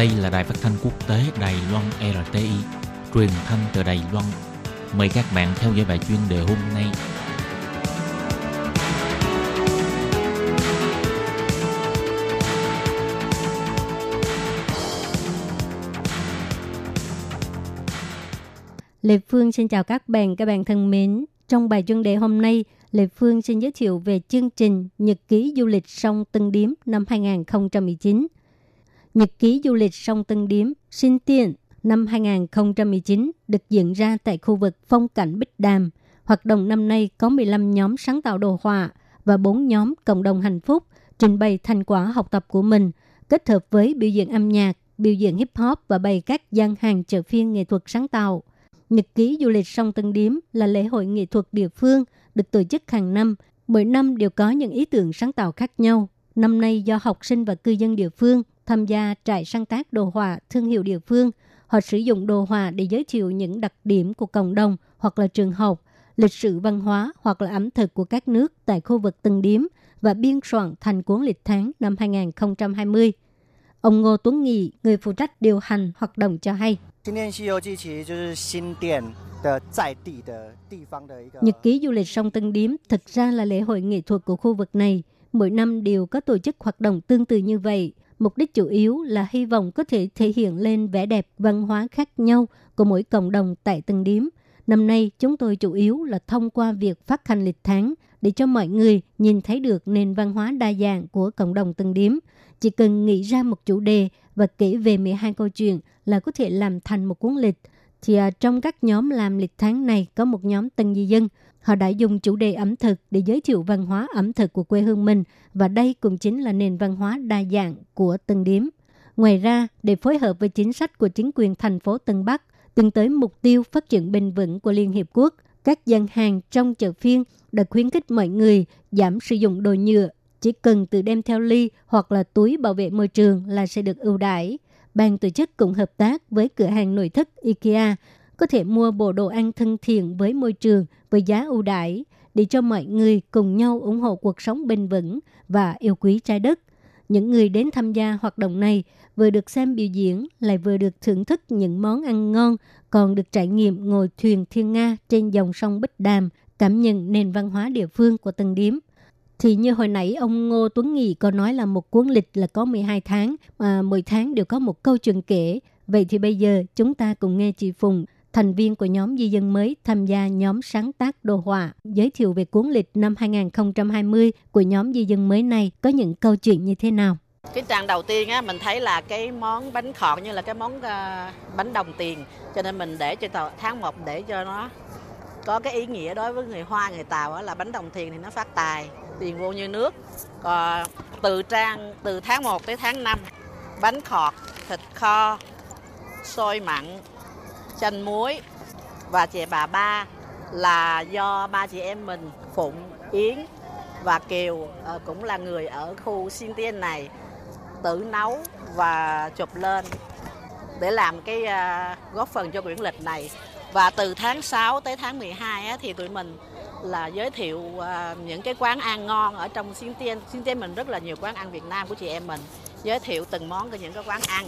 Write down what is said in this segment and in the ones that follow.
Đây là đài phát thanh quốc tế Đài Loan RTI, truyền thanh từ Đài Loan. Mời các bạn theo dõi bài chuyên đề hôm nay. Lê Phương xin chào các bạn, các bạn thân mến. Trong bài chuyên đề hôm nay, Lê Phương xin giới thiệu về chương trình Nhật ký du lịch sông Tân Điếm năm 2019. Nhật ký du lịch sông Tân Điếm Sinh Tiền năm 2019 được diễn ra tại khu vực phong cảnh Bích Đàm. Hoạt động năm nay có 15 nhóm sáng tạo đồ họa và 4 nhóm cộng đồng hạnh phúc trình bày thành quả học tập của mình, kết hợp với biểu diễn âm nhạc, biểu diễn hip hop và bày các gian hàng chợ phiên nghệ thuật sáng tạo. Nhật ký du lịch sông Tân Điếm là lễ hội nghệ thuật địa phương được tổ chức hàng năm. Mỗi năm đều có những ý tưởng sáng tạo khác nhau. Năm nay do học sinh và cư dân địa phương tham gia trại sáng tác đồ họa thương hiệu địa phương, họ sử dụng đồ họa để giới thiệu những đặc điểm của cộng đồng hoặc là trường học, lịch sử văn hóa hoặc là ẩm thực của các nước tại khu vực Tân Điếm và biên soạn thành cuốn lịch tháng năm 2020. Ông Ngô Tuấn Nghị, người phụ trách điều hành hoạt động cho hay. Nhật ký du lịch sông Tân Điếm thực ra là lễ hội nghệ thuật của khu vực này. Mỗi năm đều có tổ chức hoạt động tương tự như vậy. Mục đích chủ yếu là hy vọng có thể thể hiện lên vẻ đẹp văn hóa khác nhau của mỗi cộng đồng tại từng điểm. Năm nay, chúng tôi chủ yếu là thông qua việc phát hành lịch tháng để cho mọi người nhìn thấy được nền văn hóa đa dạng của cộng đồng từng điểm. Chỉ cần nghĩ ra một chủ đề và kể về 12 câu chuyện là có thể làm thành một cuốn lịch. Thì à, trong các nhóm làm lịch tháng này có một nhóm Tân Di Dân. Họ đã dùng chủ đề ẩm thực để giới thiệu văn hóa ẩm thực của quê hương mình và đây cũng chính là nền văn hóa đa dạng của từng Điếm. Ngoài ra, để phối hợp với chính sách của chính quyền thành phố Tân Bắc, tiến tới mục tiêu phát triển bền vững của Liên Hiệp Quốc, các gian hàng trong chợ phiên đã khuyến khích mọi người giảm sử dụng đồ nhựa, chỉ cần tự đem theo ly hoặc là túi bảo vệ môi trường là sẽ được ưu đãi. Ban tổ chức cũng hợp tác với cửa hàng nội thất IKEA có thể mua bộ đồ ăn thân thiện với môi trường với giá ưu đãi để cho mọi người cùng nhau ủng hộ cuộc sống bền vững và yêu quý trái đất. Những người đến tham gia hoạt động này vừa được xem biểu diễn lại vừa được thưởng thức những món ăn ngon, còn được trải nghiệm ngồi thuyền thiên nga trên dòng sông Bích Đàm, cảm nhận nền văn hóa địa phương của từng điếm. Thì như hồi nãy ông Ngô Tuấn Nghị có nói là một cuốn lịch là có 12 tháng, mà mỗi tháng đều có một câu chuyện kể. Vậy thì bây giờ chúng ta cùng nghe chị Phùng thành viên của nhóm di dân mới tham gia nhóm sáng tác đồ họa, giới thiệu về cuốn lịch năm 2020 của nhóm di dân mới này có những câu chuyện như thế nào. Cái trang đầu tiên á mình thấy là cái món bánh khọt như là cái món uh, bánh đồng tiền. Cho nên mình để cho tháng 1 để cho nó có cái ý nghĩa đối với người Hoa người Tàu á, là bánh đồng tiền thì nó phát tài tiền vô như nước. Còn từ trang từ tháng 1 tới tháng 5 bánh khọt thịt kho xôi mặn chanh muối và chè bà ba là do ba chị em mình Phụng, Yến và Kiều ờ, cũng là người ở khu Xin Tiên này tự nấu và chụp lên để làm cái ờ, góp phần cho quyển lịch này và từ tháng 6 tới tháng 12 á, thì tụi mình là giới thiệu ờ, những cái quán ăn ngon ở trong Xin Tiên. Xin Tiên mình rất là nhiều quán ăn Việt Nam của chị em mình. Giới thiệu từng món của những cái quán ăn.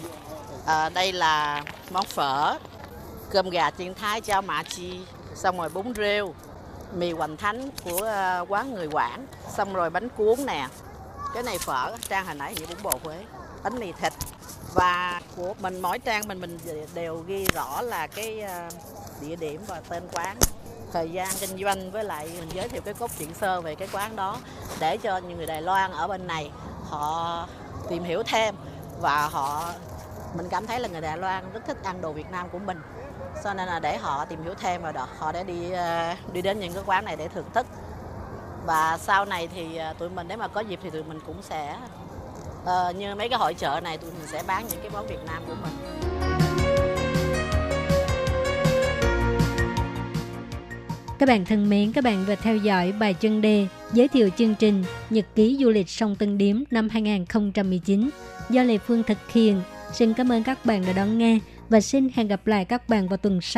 À, đây là món phở, cơm gà chiên thái cháo mạ chi, xong rồi bún rêu mì hoành thánh của ờ, quán người quảng, xong rồi bánh cuốn nè. Cái này phở, trang hồi nãy như bún bò huế, bánh mì thịt. Và của mình, mỗi trang mình mình đều ghi rõ là cái ờ, địa điểm và tên quán, thời gian kinh doanh, với lại mình giới thiệu cái cốt truyện sơ về cái quán đó, để cho những người Đài Loan ở bên này họ tìm hiểu thêm. Và họ, mình cảm thấy là người Đài Loan rất thích ăn đồ Việt Nam của mình cho nên là để họ tìm hiểu thêm và họ để đi ờ, đi đến những cái quán này để thưởng thức. Và sau này thì ờ, tụi mình nếu mà có dịp thì tụi mình cũng sẽ uh, như mấy cái hội chợ này tụi mình sẽ bán những cái món Việt Nam của mình. Các bạn thân mến, các bạn vừa theo dõi bài chân đề giới thiệu chương trình Nhật ký du lịch sông Tân Điếm năm 2019 do Lê Phương thực hiện. Xin cảm ơn các bạn đã đón nghe và xin hẹn gặp lại các bạn vào tuần sau.